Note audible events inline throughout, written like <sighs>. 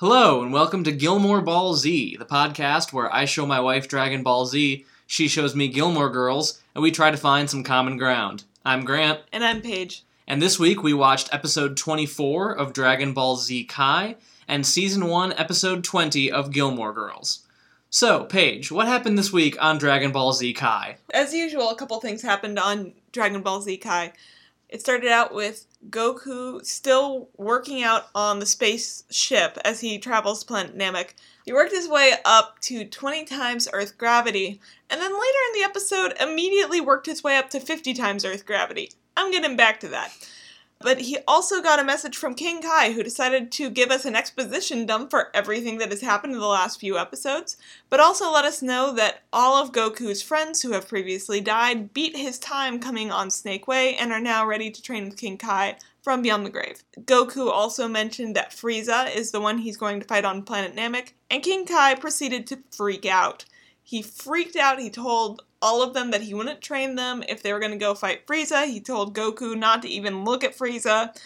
Hello, and welcome to Gilmore Ball Z, the podcast where I show my wife Dragon Ball Z, she shows me Gilmore Girls, and we try to find some common ground. I'm Grant, And I'm Paige. and this week we watched episode 24 of Dragon Ball Z Kai and season 1, episode 20 of Gilmore Girls. So, Paige, what happened this week on Dragon Ball Z Kai? As usual, a couple things happened on Dragon Ball Z Kai. It started out with Goku still working out on the spaceship as he travels planet Namek. He worked his way up to 20 times Earth gravity, and then later in the episode, immediately worked his way up to 50 times Earth gravity. I'm getting back to that. But he also got a message from King Kai, who decided to give us an exposition dump for everything that has happened in the last few episodes, but also let us know that all of Goku's friends who have previously died beat his time coming on Snake Way and are now ready to train with King Kai from beyond the grave. Goku also mentioned that Frieza is the one he's going to fight on planet Namek, and King Kai proceeded to freak out. He freaked out. He told all of them that he wouldn't train them if they were going to go fight Frieza. He told Goku not to even look at Frieza,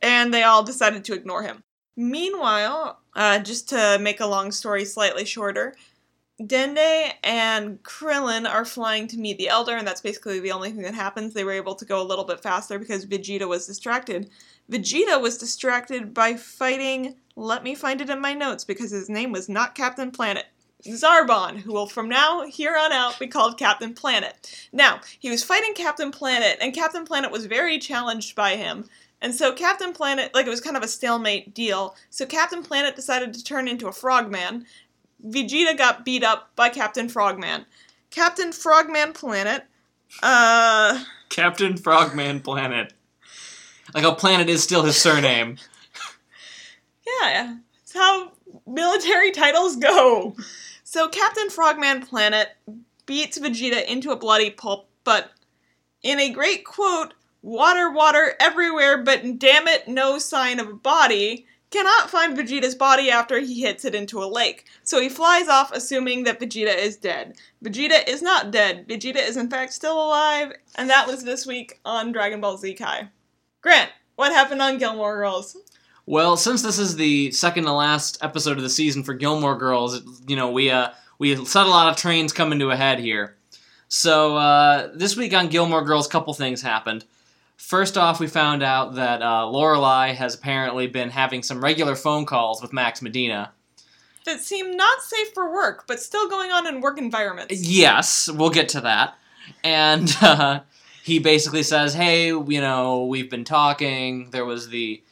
and they all decided to ignore him. Meanwhile, uh, just to make a long story slightly shorter, Dende and Krillin are flying to meet the Elder, and that's basically the only thing that happens. They were able to go a little bit faster because Vegeta was distracted. Vegeta was distracted by fighting. Let me find it in my notes because his name was not Captain Planet. Zarbon, who will from now here on out be called Captain Planet. Now, he was fighting Captain Planet, and Captain Planet was very challenged by him. And so Captain Planet, like it was kind of a stalemate deal. So Captain Planet decided to turn into a frogman. Vegeta got beat up by Captain Frogman. Captain Frogman Planet, uh, Captain Frogman Planet. Like a Planet is still his surname. <laughs> yeah, it's how military titles go. So Captain Frogman Planet beats Vegeta into a bloody pulp, but in a great quote, water, water everywhere, but damn it, no sign of a body, cannot find Vegeta's body after he hits it into a lake. So he flies off assuming that Vegeta is dead. Vegeta is not dead. Vegeta is in fact still alive, and that was this week on Dragon Ball Z Kai. Grant, what happened on Gilmore Girls? Well, since this is the second to last episode of the season for Gilmore Girls, you know, we uh we set a lot of trains coming to a head here. So uh, this week on Gilmore Girls, a couple things happened. First off, we found out that uh, Lorelai has apparently been having some regular phone calls with Max Medina. That seem not safe for work, but still going on in work environments. Yes, we'll get to that. And <laughs> uh, he basically says, "Hey, you know, we've been talking. There was the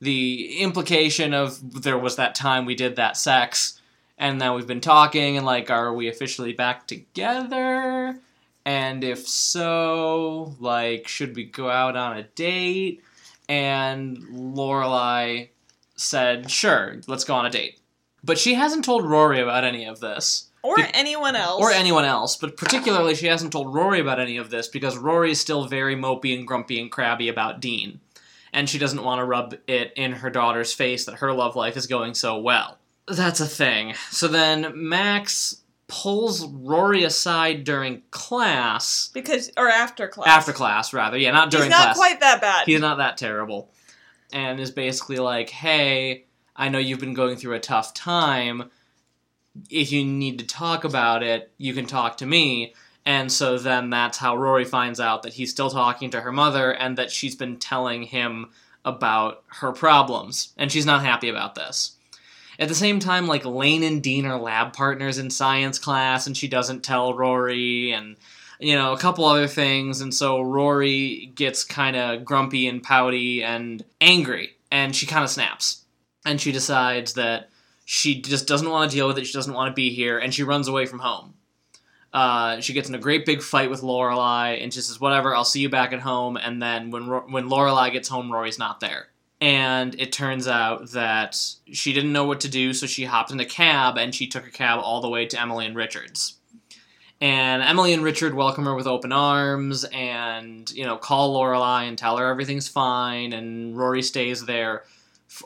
the implication of there was that time we did that sex, and now we've been talking, and like, are we officially back together? And if so, like, should we go out on a date?" And Lorelai said, "Sure, let's go on a date." But she hasn't told Rory about any of this Or Be- anyone else. or anyone else, but particularly she hasn't told Rory about any of this because Rory is still very mopey and grumpy and crabby about Dean. And she doesn't want to rub it in her daughter's face that her love life is going so well. That's a thing. So then Max pulls Rory aside during class. because or after class. After class, rather. Yeah, not during He's not class. quite that bad. He's not that terrible. And is basically like, hey, I know you've been going through a tough time. If you need to talk about it, you can talk to me. And so then that's how Rory finds out that he's still talking to her mother and that she's been telling him about her problems. And she's not happy about this. At the same time, like Lane and Dean are lab partners in science class, and she doesn't tell Rory, and you know, a couple other things, and so Rory gets kind of grumpy and pouty and angry, and she kind of snaps. And she decides that she just doesn't want to deal with it, she doesn't want to be here, and she runs away from home. Uh, she gets in a great big fight with Lorelai, and she says, "Whatever, I'll see you back at home." And then when when Lorelai gets home, Rory's not there, and it turns out that she didn't know what to do, so she hopped in a cab and she took a cab all the way to Emily and Richards and Emily and Richard welcome her with open arms, and you know call Lorelai and tell her everything's fine, and Rory stays there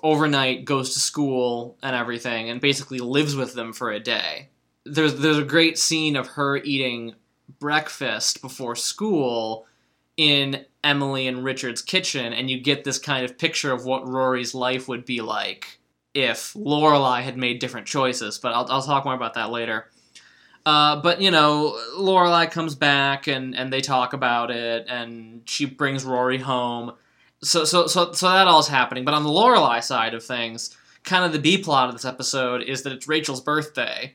overnight, goes to school and everything, and basically lives with them for a day. There's there's a great scene of her eating breakfast before school in Emily and Richard's kitchen, and you get this kind of picture of what Rory's life would be like if Lorelai had made different choices, but I'll, I'll talk more about that later. Uh, but you know, Lorelai comes back and, and they talk about it, and she brings Rory home. So so so so that all's happening. But on the Lorelai side of things, kind of the B plot of this episode is that it's Rachel's birthday,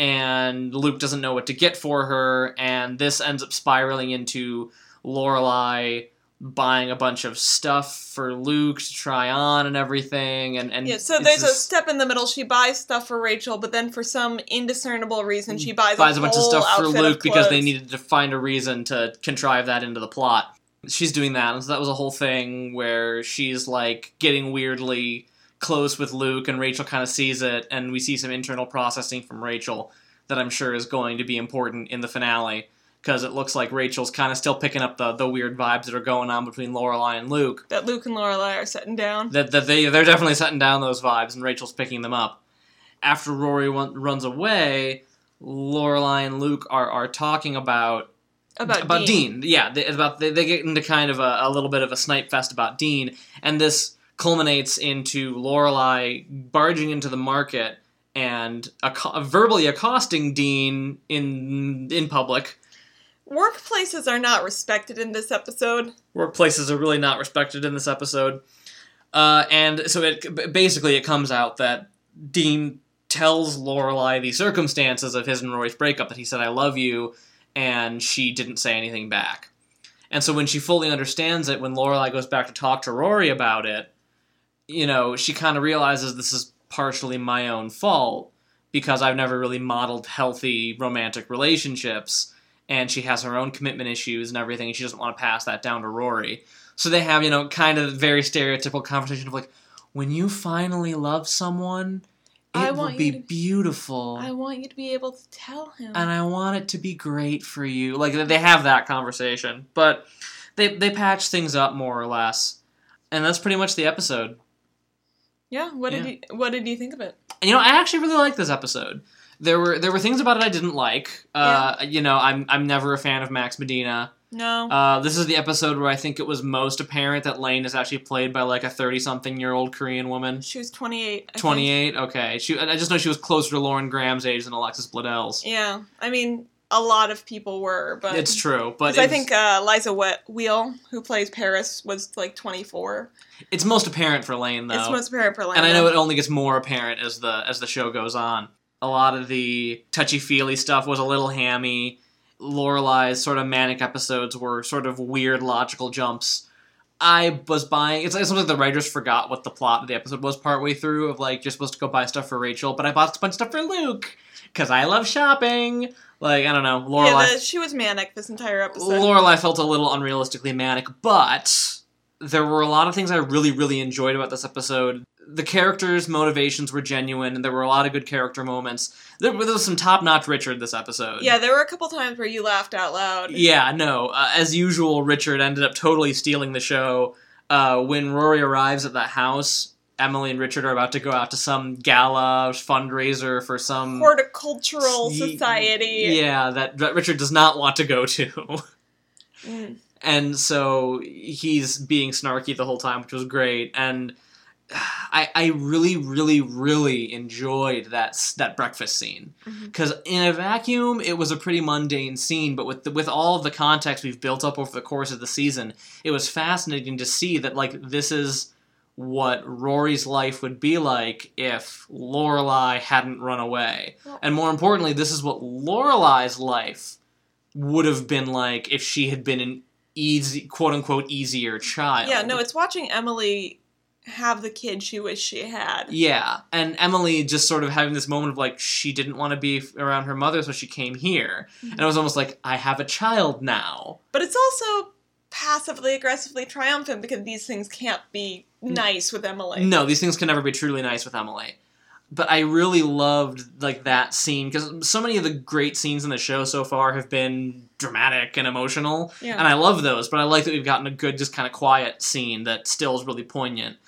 and Luke doesn't know what to get for her, and this ends up spiraling into Lorelai buying a bunch of stuff for Luke to try on and everything and and Yeah, so there's a step in the middle. She buys stuff for Rachel, but then for some indiscernible reason, she mm, buys, buys a bunch of stuff for Luke because they needed to find a reason to contrive that into the plot. She's doing that, and so that was a whole thing where she's like getting weirdly close with Luke, and Rachel kind of sees it, and we see some internal processing from Rachel that I'm sure is going to be important in the finale because it looks like Rachel's kind of still picking up the the weird vibes that are going on between Lorelai and Luke. that Luke and Lorelai are setting down. That that they they're definitely setting down those vibes, and Rachel's picking them up. After Rory run, runs away, Lorelai and Luke are are talking about About, Dean. Yeah, they, about they, they get into kind of a, a little bit of a snipe fest about Dean, and this culminates into Lorelai barging into the market and verbally accosting Dean in in public. Workplaces are not respected in this episode. workplaces are really not respected in this episode. Uh, and so it basically it comes out that Dean tells Lorelai the circumstances of his and Rory's breakup that he said I love you and she didn't say anything back. And so when she fully understands it when Lorelai goes back to talk to Rory about it, you know, she kind of realizes this is partially my own fault because I've never really modeled healthy romantic relationships and she has her own commitment issues and everything, and she doesn't want to pass that down to Rory. So they have, you know, kind of very stereotypical conversation of like, when you finally love someone, it I will be to- beautiful. I want you to be able to tell him. and I want it to be great for you. Like they have that conversation, but they they patch things up more or less, and that's pretty much the episode. Yeah, what did Yeah. you what did you think of it? And you know, I actually really liked this episode. There were there were things about it I didn't like. Uh, You know, I'm I'm never a fan of Max Medina. No. Uh, this is the episode where I think it was most apparent that Lane is actually played by like a thirty-something-year-old Korean woman. she was 28. I think. Twenty-eight. Okay, she. I just know she was closer to Lauren Graham's age than Alexis Bledel's. Yeah. I mean, a lot of people were, but It's true, but I think uh, Liza Weil, who plays Paris, was like 24. it's most apparent for Lane though. It's most apparent for Lana. and I know it only gets more apparent as the as the show goes on. A lot of the touchy feely stuff was a little hammy. Lorelai's sort of manic episodes were sort of weird logical jumps. I was buying. It's like something the writers forgot what the plot of the episode was partway through. Of like you're supposed to go buy stuff for Rachel, but I bought a bunch of stuff for Luke because I love shopping. Like I don't know, Lorelai. Yeah, she was manic this entire episode. Lorelai felt a little unrealistically manic, but there were a lot of things I really, really enjoyed about this episode. The characters' motivations were genuine, and there were a lot of good character moments. There, there was some top-notch Richard this episode. yeah, there were a couple times where you laughed out loud. Yeah, no. Uh, as usual, Richard ended up totally stealing the show. Uh, when Rory arrives at the house, Emily and Richard are about to go out to some gala fundraiser for some Horticultural society. Yeah, that, that Richard does not want to go to. Mm. and so he's being snarky the whole time, which was great. And I, I really, really, really enjoyed that that breakfast scene mm-hmm. because in a vacuum, it was a pretty mundane scene. But with the, with all of the context we've built up over the course of the season, it was fascinating to see that like this is what Rory's life would be like if Lorelai hadn't run away, and more importantly, this is what Lorelai's life would have been like if she had been an easy, quote unquote, easier child. Yeah, no, it's watching Emily have the kid she wished she had. Yeah, and Emily just sort of having this moment of like she didn't want to be around her mother, so she came here, Mm-hmm. and it was almost like I have a child now. But it's also passively aggressively triumphant because these things can't be nice with Emily. No, these things can never be truly nice with Emily. But I really loved like that scene because so many of the great scenes in the show so far have been dramatic and emotional, Yeah. and I love those. But I like that we've gotten a good, just kind of quiet scene that still is really poignant.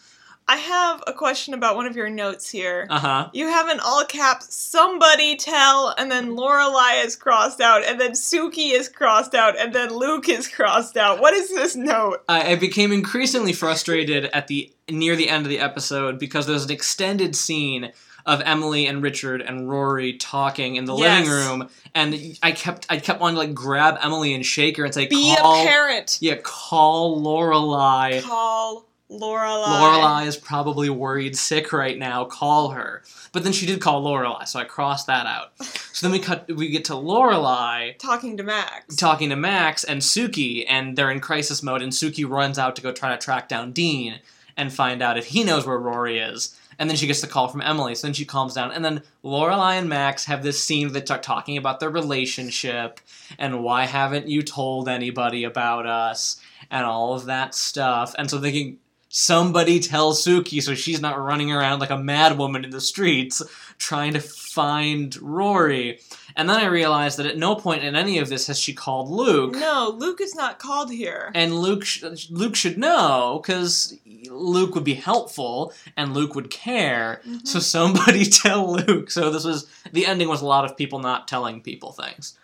I have a question about one of your notes here. Uh huh. You have in all caps, somebody tell, and then Lorelai is crossed out, and then Suki is crossed out, and then Luke is crossed out. What is this note? I, I became increasingly frustrated at the near the end of the episode because there's an extended scene of Emily and Richard and Rory talking in the Yes. living room, and I kept I kept wanting to like grab Emily and shake her and say, Be "Call, a parent. yeah, call Lorelai." Call Lorelai. Lorelai is probably worried sick right now. Call her. But then she did call Lorelai, so I crossed that out. So then we cut. We get to Lorelai Talking to Max. talking to Max and Suki, and they're in crisis mode. And Suki runs out to go try to track down Dean and find out if he knows where Rory is. And then she gets the call from Emily. So then she calms down. And then Lorelai and Max have this scene they start talking about their relationship and why haven't you told anybody about us and all of that stuff. And so they can somebody tell Suki so she's not running around like a mad woman in the streets trying to find Rory. And then I realized that at no point in any of this has she called Luke. No, Luke is not called here. And Luke, sh- Luke should know because Luke would be helpful and Luke would care. Mhm. So somebody <laughs> tell Luke. So this was the ending was a lot of people not telling people things.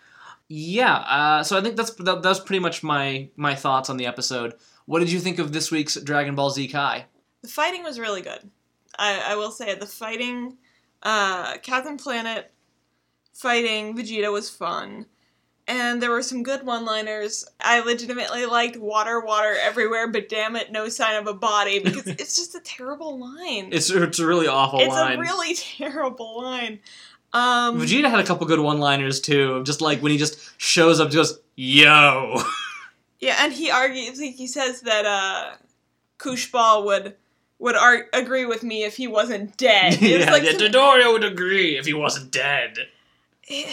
Yeah. Uh, so I think that's that, that's pretty much my my thoughts on the episode. What did you think of this week's Dragon Ball Z Kai? The fighting was really good. I, I will say it. The fighting, uh, Captain Planet fighting Vegeta was fun. And there were some good one liners. I legitimately liked water, water everywhere, but damn it, no sign of a body because <laughs> it's just a terrible line. It's it's a really awful It's line. a really <laughs> terrible line. Um, Vegeta had a couple good one-liners too, just like when he just shows up, and goes "Yo." <laughs> Yeah, and he argues. He he says that uh, Kushbal would would ar- agree with me if he wasn't dead. <laughs> It yeah, like yeah, some- Dodoria would agree if he wasn't dead. Eh,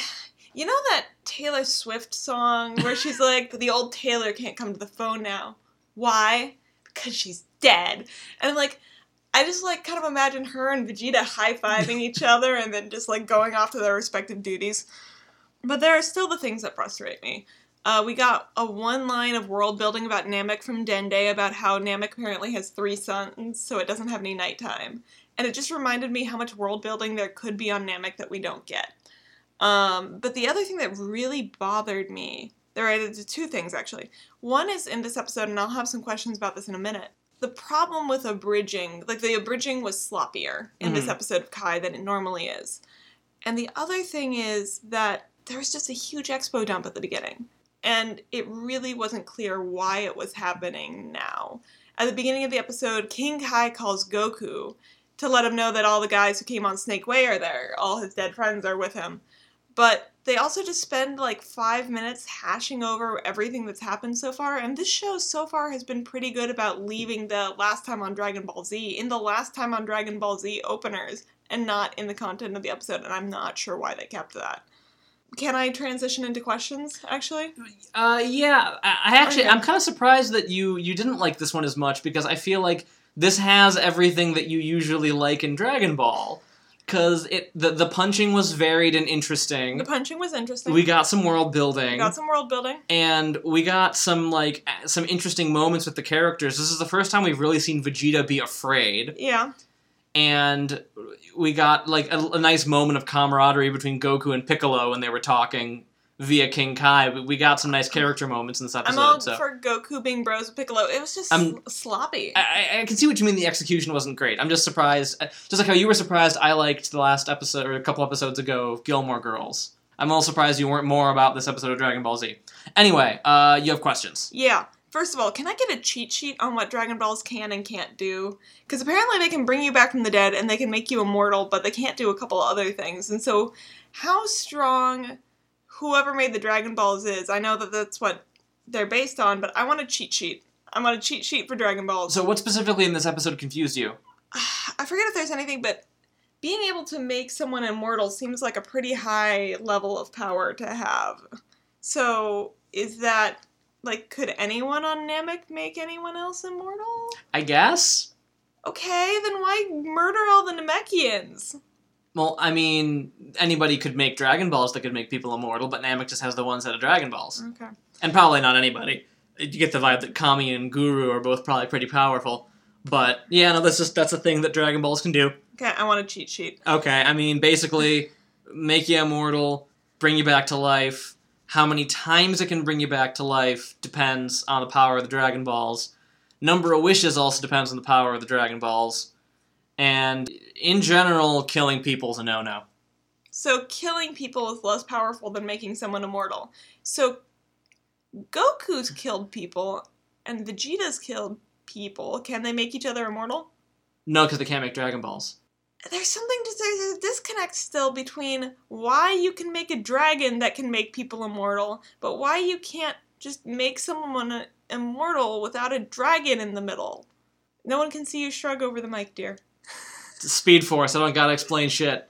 You know that Taylor Swift song where she's <laughs> like, the old Taylor can't come to the phone now. Why? Because she's dead. And I'm like, I just like kind of imagine her and Vegeta high fiving each <laughs> other and then just like going off to their respective duties. But there are still the things that frustrate me. Uh, we got a one line of world building about Namek from Dende about how Namek apparently has three suns, so it doesn't have any nighttime. And it just reminded me how much world building there could be on Namek that we don't get. Um, but the other thing that really bothered me, there are two things actually. One is in this episode, and I'll have some questions about this in a minute. The problem with abridging, like the abridging was sloppier in this Mhm. episode of Kai than it normally is. And the other thing is that there was just a huge expo dump at the beginning. And it really wasn't clear why it was happening now. At the beginning of the episode, King Kai calls Goku to let him know that all the guys who came on Snake Way are there. All his dead friends are with him. But they also just spend like five minutes hashing over everything that's happened so far. And this show so far has been pretty good about leaving the last time on Dragon Ball Z in the last time on Dragon Ball Z openers and not in the content of the episode. And I'm not sure why they kept that. Can I transition into questions, actually? Uh, yeah, I, I actually Okay. I'm kind of surprised that you you didn't like this one as much because I feel like this has everything that you usually like in Dragon Ball. Cause it the the punching was varied and interesting. The punching was interesting. we got some world building. We got some world building. and we got some like some interesting moments with the characters. This is the first time we've really seen Vegeta be afraid, Yeah. And we got like a, a nice moment of camaraderie between Goku and Piccolo when they were talking via King Kai. We, got some nice character moments in this episode. I'm all so for Goku being bros with Piccolo. It was just sl- sloppy. I, I- can see what you mean. The execution wasn't great. I'm just surprised, uh, just like how you were surprised. I liked the last episode or a couple episodes ago, of Gilmore Girls. I'm a little surprised you weren't more about this episode of Dragon Ball Z. Anyway, uh, you have questions. Yeah. First of all, can I get a cheat sheet on what Dragon Balls can and can't do? Because apparently they can bring you back from the dead and they can make you immortal, but they can't do a couple other things. And so, how strong whoever made the Dragon Balls is, I know that that's what they're based on, but I want a cheat sheet. I want a cheat sheet for Dragon Balls. So, what specifically in this episode confused you? <sighs> I forget if there's anything, but being able to make someone immortal seems like a pretty high level of power to have. So, is that like could anyone on Namek make anyone else immortal? I guess. Okay, then why murder all the Namekians? Well, I mean, anybody could make Dragon Balls that could make people immortal, but Namek just has the ones that are Dragon Balls. Okay. And probably not anybody. You get the vibe that Kami and Guru are both probably pretty powerful. But yeah, no, that's just that's a thing that Dragon Balls can do. Okay, I want a cheat sheet. Okay, I mean basically make you immortal, bring you back to life. How many times it can bring you back to life depends on the power of the Dragon Balls. Number of wishes also depends on the power of the Dragon Balls. And in general, killing people is a no-no. So killing people is less powerful than making someone immortal. So Goku's killed people and Vegeta's killed people. Can they make each other immortal? No, because they can't make Dragon Balls. There's something to. There's a disconnect still between why you can make a dragon that can make people immortal, but why you can't just make someone immortal without a dragon in the middle. No one can see you shrug over the mic, dear. Speed Force. I don't gotta explain shit.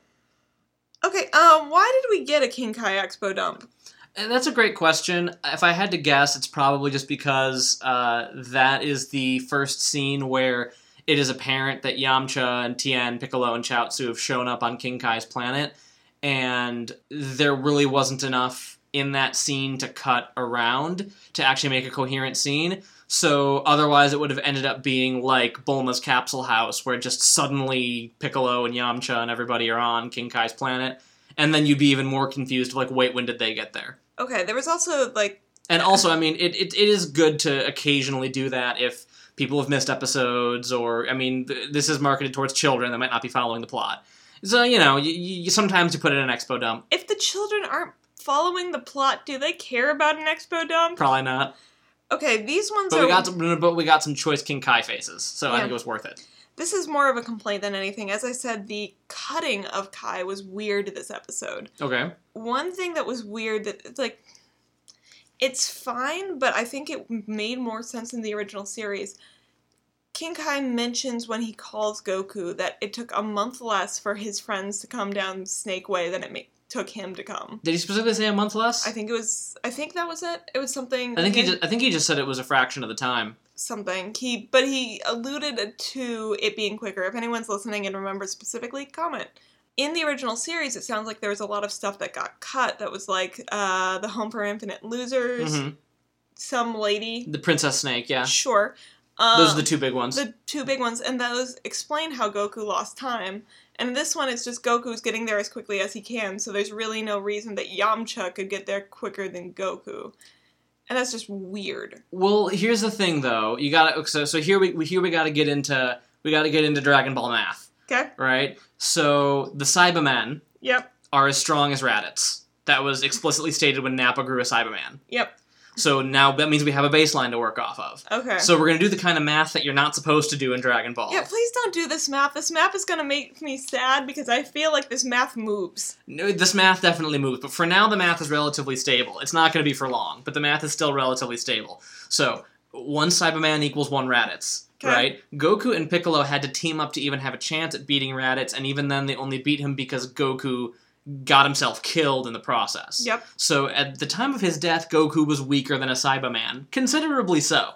Okay, um, why did we get a King Kai Expo dump? And that's a great question. If I had to guess, it's probably just because uh, that is the first scene where it is apparent that Yamcha and Tien, Piccolo, and Chaozu have shown up on King Kai's planet, and there really wasn't enough in that scene to cut around to actually make a coherent scene. So otherwise, it would have ended up being like Bulma's capsule house, where just suddenly Piccolo and Yamcha and everybody are on King Kai's planet, and then you'd be even more confused. Like, wait, when did they get there? Okay, there was also like And also, I mean, it, it, it is good to occasionally do that if people have missed episodes, or I mean, th- this is marketed towards children that might not be following the plot. So you know, you, you sometimes you put it in an expo dump. if the children aren't following the plot, do they care about an expo dump? Probably not. Okay, these ones But are. we got some, but we got some choice King Kai faces, so I think it was worth it. This is more of a complaint than anything. As I said, the cutting of Kai was weird this episode. Okay. One thing that was weird that it's like it's fine, but I think it made more sense in the original series. King Kai mentions when he calls Goku that it took a month less for his friends to come down Snake Way than it ma- took him to come. Did he specifically say a month less? I think it was. I think that was it. It was something. I think he just, I think he just said it was a fraction of the time. something. He but he alluded to it being quicker. If anyone's listening and remembers specifically, comment. In the original series, it sounds like there was a lot of stuff that got cut. That was like uh, the Home for Infinite Losers, hmm some lady. The Princess Snake, yeah. Sure. Um, Those are the two big ones. the two big ones, and those explain how Goku lost time. And this one, it's just Goku's getting there as quickly as he can, so there's really no reason that Yamcha could get there quicker than Goku. And that's just weird. Well, here's the thing, though. You gotta so so here we here we gotta get into we gotta get into Dragon Ball math, Okay? right? So the Saibamen Yep. are as strong as Raditz. That was explicitly stated when Nappa grew a Saibaman. Yep. So now that means we have a baseline to work off of. Okay. So we're gonna do the kind of math that you're not supposed to do in Dragon Ball. Yeah, please don't do this math. This map is gonna make me sad because I feel like this math moves. No, this math definitely moves, but for now the math is relatively stable. It's not going to be for long, but the math is still relatively stable. So one Saibaman equals one Raditz, Okay. right? Goku and Piccolo had to team up to even have a chance at beating Raditz, and even then they only beat him because Goku got himself killed in the process. Yep. So at the time of his death, Goku was weaker than a Saibaman, considerably so.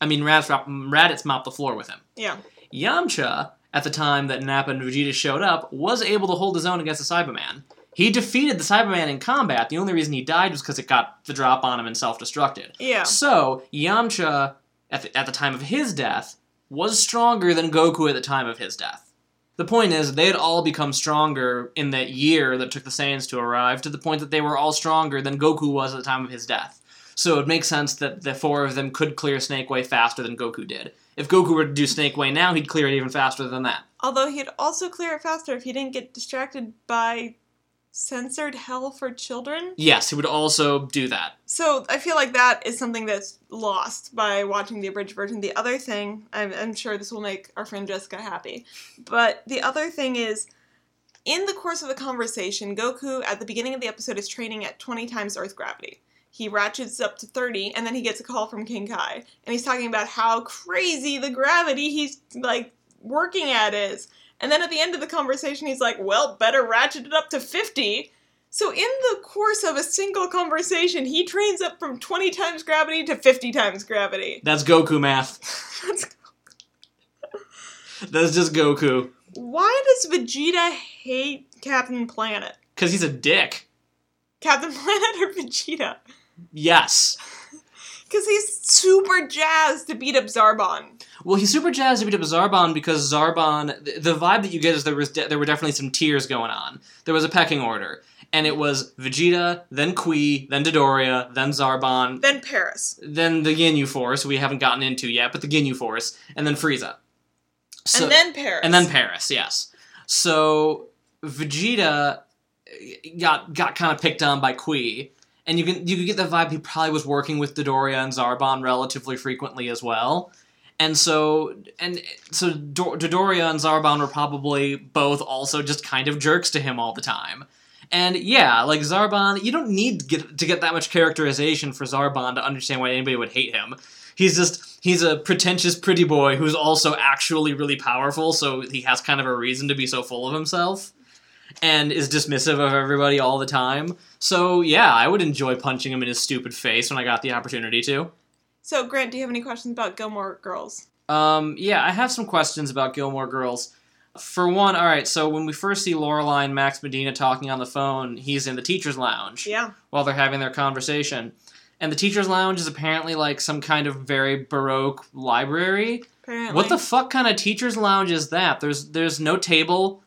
I mean, Raditz, Raditz mopped the floor with him. Yeah. Yamcha, at the time that Nappa and Vegeta showed up, was able to hold his own against the Saibaman. He defeated the Saibaman in combat. The only reason he died was because it got the drop on him and self-destructed. Yeah. So Yamcha, at the, at the time of his death, was stronger than Goku at the time of his death. The point is, they had all become stronger in that year that took the Saiyans to arrive, to the point that they were all stronger than Goku was at the time of his death. So it makes sense that the four of them could clear Snake Way faster than Goku did. If Goku were to do Snake Way now, he'd clear it even faster than that. Although he'd also clear it faster if he didn't get distracted by censored hell for children. Yes, he would also do that. So I feel like that is something that's lost by watching the abridged version. The other thing, I'm, I'm sure this will make our friend Jessica happy, but the other thing is, in the course of the conversation, Goku at the beginning of the episode is training at 20 times Earth gravity. He ratchets up to 30, and then he gets a call from King Kai, and he's talking about how crazy the gravity he's like working at is. And then at the end of the conversation, he's like, "Well, better ratchet it up to 50." So in the course of a single conversation, he trains up from 20 times gravity to 50 times gravity. That's Goku math. <laughs> That's- <laughs> That's just Goku. Why does Vegeta hate Captain Planet? Because he's a dick. Captain <laughs> Planet or Vegeta? Yes. Because he's super jazzed to beat up Zarbon. Well, he's super jazzed to beat up Zarbon because Zarbon. The, the vibe that you get is there was de- there were definitely some tiers going on. There was a pecking order, and it was Vegeta, then Cui, then Dodoria, then Zarbon, Then Paris. then the Ginyu Force we haven't gotten into yet, but the Ginyu Force, and then Frieza. So, and then Paris. and then Paris, yes. So Vegeta eh, got got kind of picked on by Cui, and you can you could get the vibe he probably was working with Dodoria and Zarbon relatively frequently as well. And so and so Dor- Dodoria and Zarbon were probably both also just kind of jerks to him all the time. And yeah, like Zarbon, you don't need to get to get that much characterization for Zarbon to understand why anybody would hate him. He's just he's a pretentious pretty boy who's also actually really powerful, so he has kind of a reason to be so full of himself and is dismissive of everybody all the time. So yeah, I would enjoy punching him in his stupid face when I got the opportunity to. So, Grant, do you have any questions about Gilmore Girls? Um, yeah, I have some questions about Gilmore Girls. For one, all right. So when we first see Lorelai and Max Medina talking on the phone, he's in the teachers' lounge Yeah. while they're having their conversation, and the teachers' lounge is apparently like some kind of very baroque library. Apparently. What the fuck kind of teachers' lounge is that? There's there's no table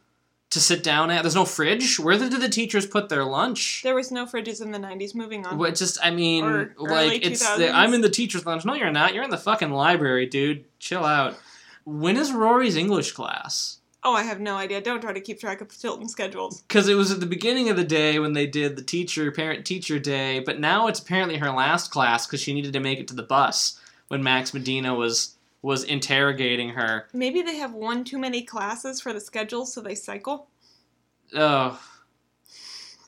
to sit down at. There's no fridge. Where did the teachers put their lunch? There was no fridges in the 90s. Moving on. What just I mean, Or early like it's the, I'm in the teachers' lounge. No, you're not. You're in the fucking library, dude. Chill out. When is Rory's English class? Oh, I have no idea. Don't try to keep track of Chilton schedules. Because it was at the beginning of the day when they did the teacher parent teacher day, but now it's apparently her last class because she needed to make it to the bus when Max Medina was was interrogating her. Maybe they have one too many classes for the schedule, so they cycle. Oh,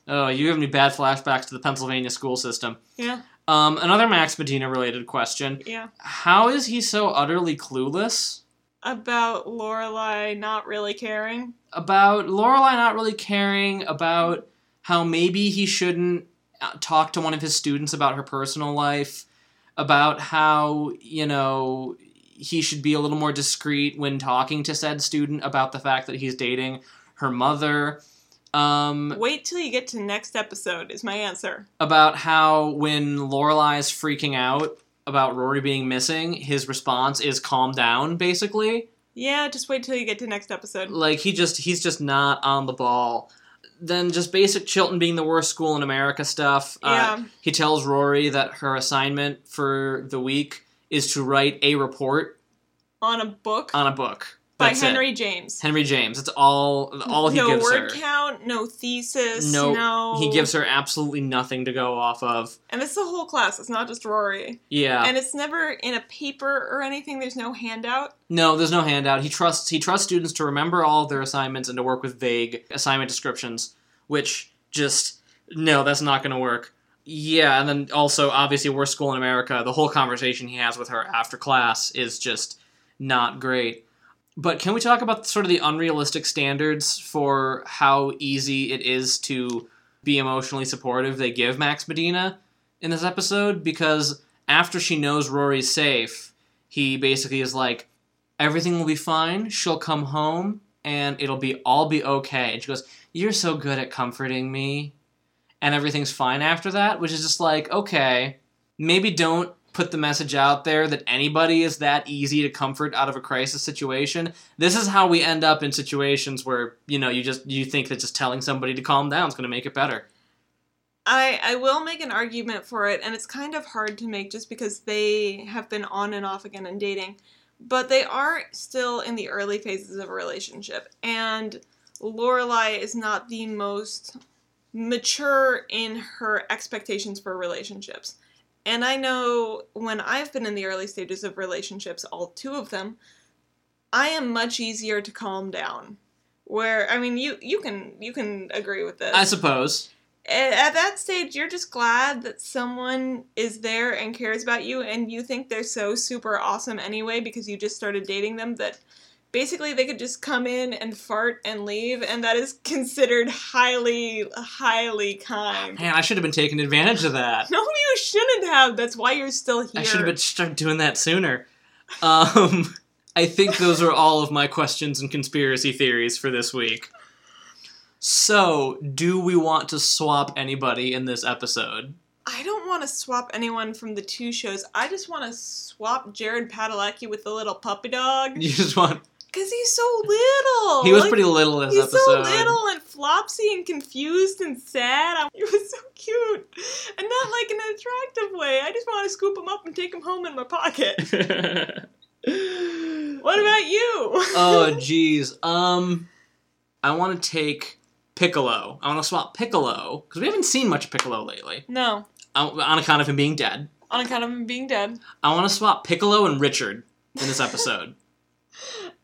oh, you give me bad flashbacks to the Pennsylvania school system. Yeah, Um, another Max Medina related question: yeah. How is he so utterly clueless? About Lorelai not really caring. about Lorelai not really caring about how maybe he shouldn't uh, talk to one of his students about her personal life, about how, you know, he should be a little more discreet when talking to said student about the fact that he's dating her mother. Um, Wait till you get to next episode. Is my answer. about how when Lorelai is freaking out about Rory being missing, his response is calm down, basically. Yeah, just wait till you get to next episode. Like he just he's just not on the ball. Then just basic Chilton being the worst school in America stuff. Uh, Yeah. he tells Rory that her assignment for the week is to write a report On a book on a book. by That's it. Henry James. Henry James. That's all all he no gives word her. count, no thesis, No, no. He gives her absolutely nothing to go off of. And it's the whole class. It's not just Rory. Yeah. And it's never in a paper or anything. There's no handout. No, there's no handout. He trusts he trusts students to remember all of their assignments and to work with vague assignment descriptions, which just no, that's not going to work. Yeah, and then also obviously worst school in America. The whole conversation he has with her after class is just not great. But can we talk about sort of the unrealistic standards for how easy it is to be emotionally supportive they give Max Medina in this episode? Because after she knows Rory's safe, he basically is like, everything will be fine. She'll come home and it'll be all be okay. And she goes, You're so good at comforting me. And everything's fine after that, which is just like, okay, maybe don't put the message out there that anybody is that easy to comfort out of a crisis situation. This is how we end up in situations where, you know, you just you think that just telling somebody to calm down is going to make it better. I, I will make an argument for it, and it's kind of hard to make just because they have been on and off again in dating. But they are still in the early phases of a relationship, and Lorelai is not the most mature in her expectations for relationships. And I know when I've been in the early stages of relationships, all two of them, I am much easier to calm down. Where I mean, you you can you can agree with this I suppose. at at that stage, you're just glad that someone is there and cares about you, and you think they're so super awesome anyway because you just started dating them that basically they could just come in and fart and leave, and that is considered highly, highly kind. Man, I should have been taking advantage of that. <laughs> No, you shouldn't have. That's why you're still here. I should have been started doing that sooner. Um, <laughs> I think those are all of my questions and conspiracy theories for this week. So, do we want to swap anybody in this episode? I don't want to swap anyone from the two shows. I just want to swap Jared Padalecki with the little puppy dog. <laughs> You just want. Because he's so little. He was Like, pretty little in this He's episode. so little and flopsy and confused and sad. I- <laughs> He was so cute. And not like in an attractive way. I just want to scoop him up and take him home in my pocket. <laughs> What about you? oh <laughs> jeez. Um, I want to take Piccolo. I want to swap Piccolo because we haven't seen much of Piccolo lately, no. on account of him being dead. On account of him being dead. I want to swap Piccolo and Richard in this episode.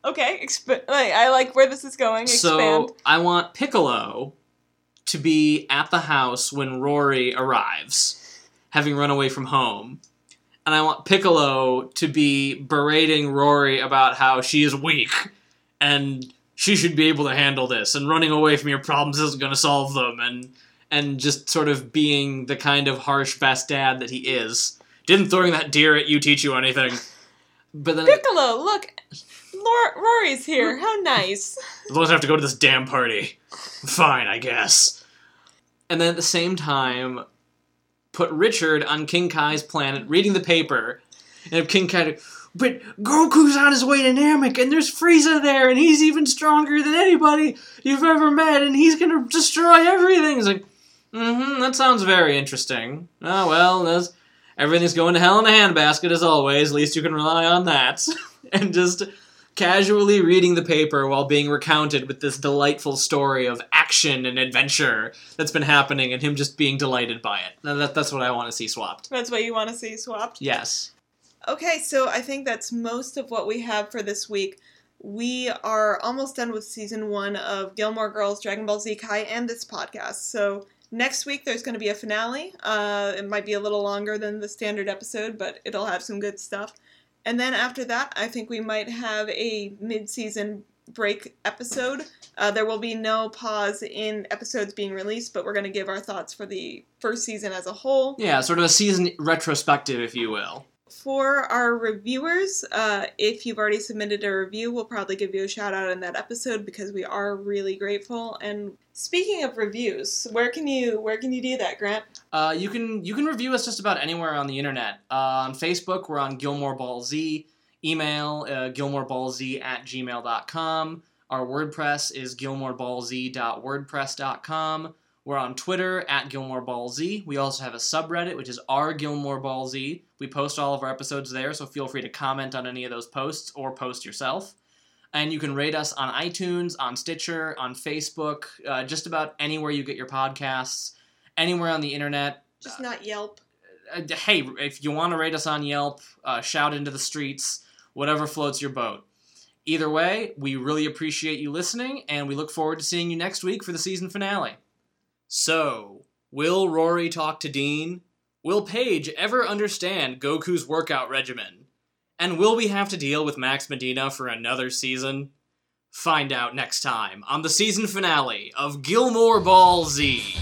Okay, exp- like, I like where this is going. Expand. so I want Piccolo to be at the house when Rory arrives, having run away from home. And I want Piccolo to be berating Rory about how she is weak and she should be able to handle this and running away from your problems isn't going to solve them and and just sort of being the kind of harsh best dad that he is. Didn't throwing that deer at you teach you anything. But then Piccolo, look. Lor- Rory's here. How <laughs> nice. As long as I have to go to this damn party. Fine, I guess. And then at the same time, put Richard on King Kai's planet reading the paper. And have King Kai, but Goku's on his way to Namek, and there's Frieza there, and he's even stronger than anybody you've ever met, and he's gonna destroy everything. It's like, mm hmm, that sounds very interesting. Oh, well, that's, everything's going to hell in a handbasket as always. At least you can rely on that. <laughs> and just casually reading the paper while being recounted with this delightful story of action and adventure that's been happening and him just being delighted by it. Now that, that's what I want to see swapped. That's what you want to see swapped. Yes. Okay, so I think that's most of what we have for this week. We are almost done with season one of Gilmore Girls, Dragon Ball Z Kai, and this podcast. So next week there's going to be a finale. Uh, it might be a little longer than the standard episode, but it'll have some good stuff. And then after that, I think we might have a mid-season break episode. Uh, there will be no pause in episodes being released, but we're going to give our thoughts for the first season as a whole. Yeah, sort of a season retrospective, if you will. For our reviewers, uh, if you've already submitted a review, we'll probably give you a shout out in that episode because we are really grateful. And speaking of reviews, where can you where can you do that, Grant? Uh, you can you can review us just about anywhere on the internet. Uh, on Facebook, we're on Gilmore Ball Z. Email uh, gilmoreballz at gmail.com. Our WordPress is gilmoreballz.wordpress.com. We're on Twitter at Gilmore Ball Z. We also have a subreddit, which is r Gilmore Ball Z. We post all of our episodes there, so feel free to comment on any of those posts or post yourself. And you can rate us on iTunes, on Stitcher, on Facebook, uh, just about anywhere you get your podcasts, anywhere on the internet. Just not Yelp. Uh, hey, if you want to rate us on Yelp, uh, shout into the streets, whatever floats your boat. Either way, we really appreciate you listening, and we look forward to seeing you next week for the season finale. So, will Rory talk to Dean? Will Paige ever understand Goku's workout regimen? And will we have to deal with Max Medina for another season? Find out next time on the season finale of Gilmore Ball Z.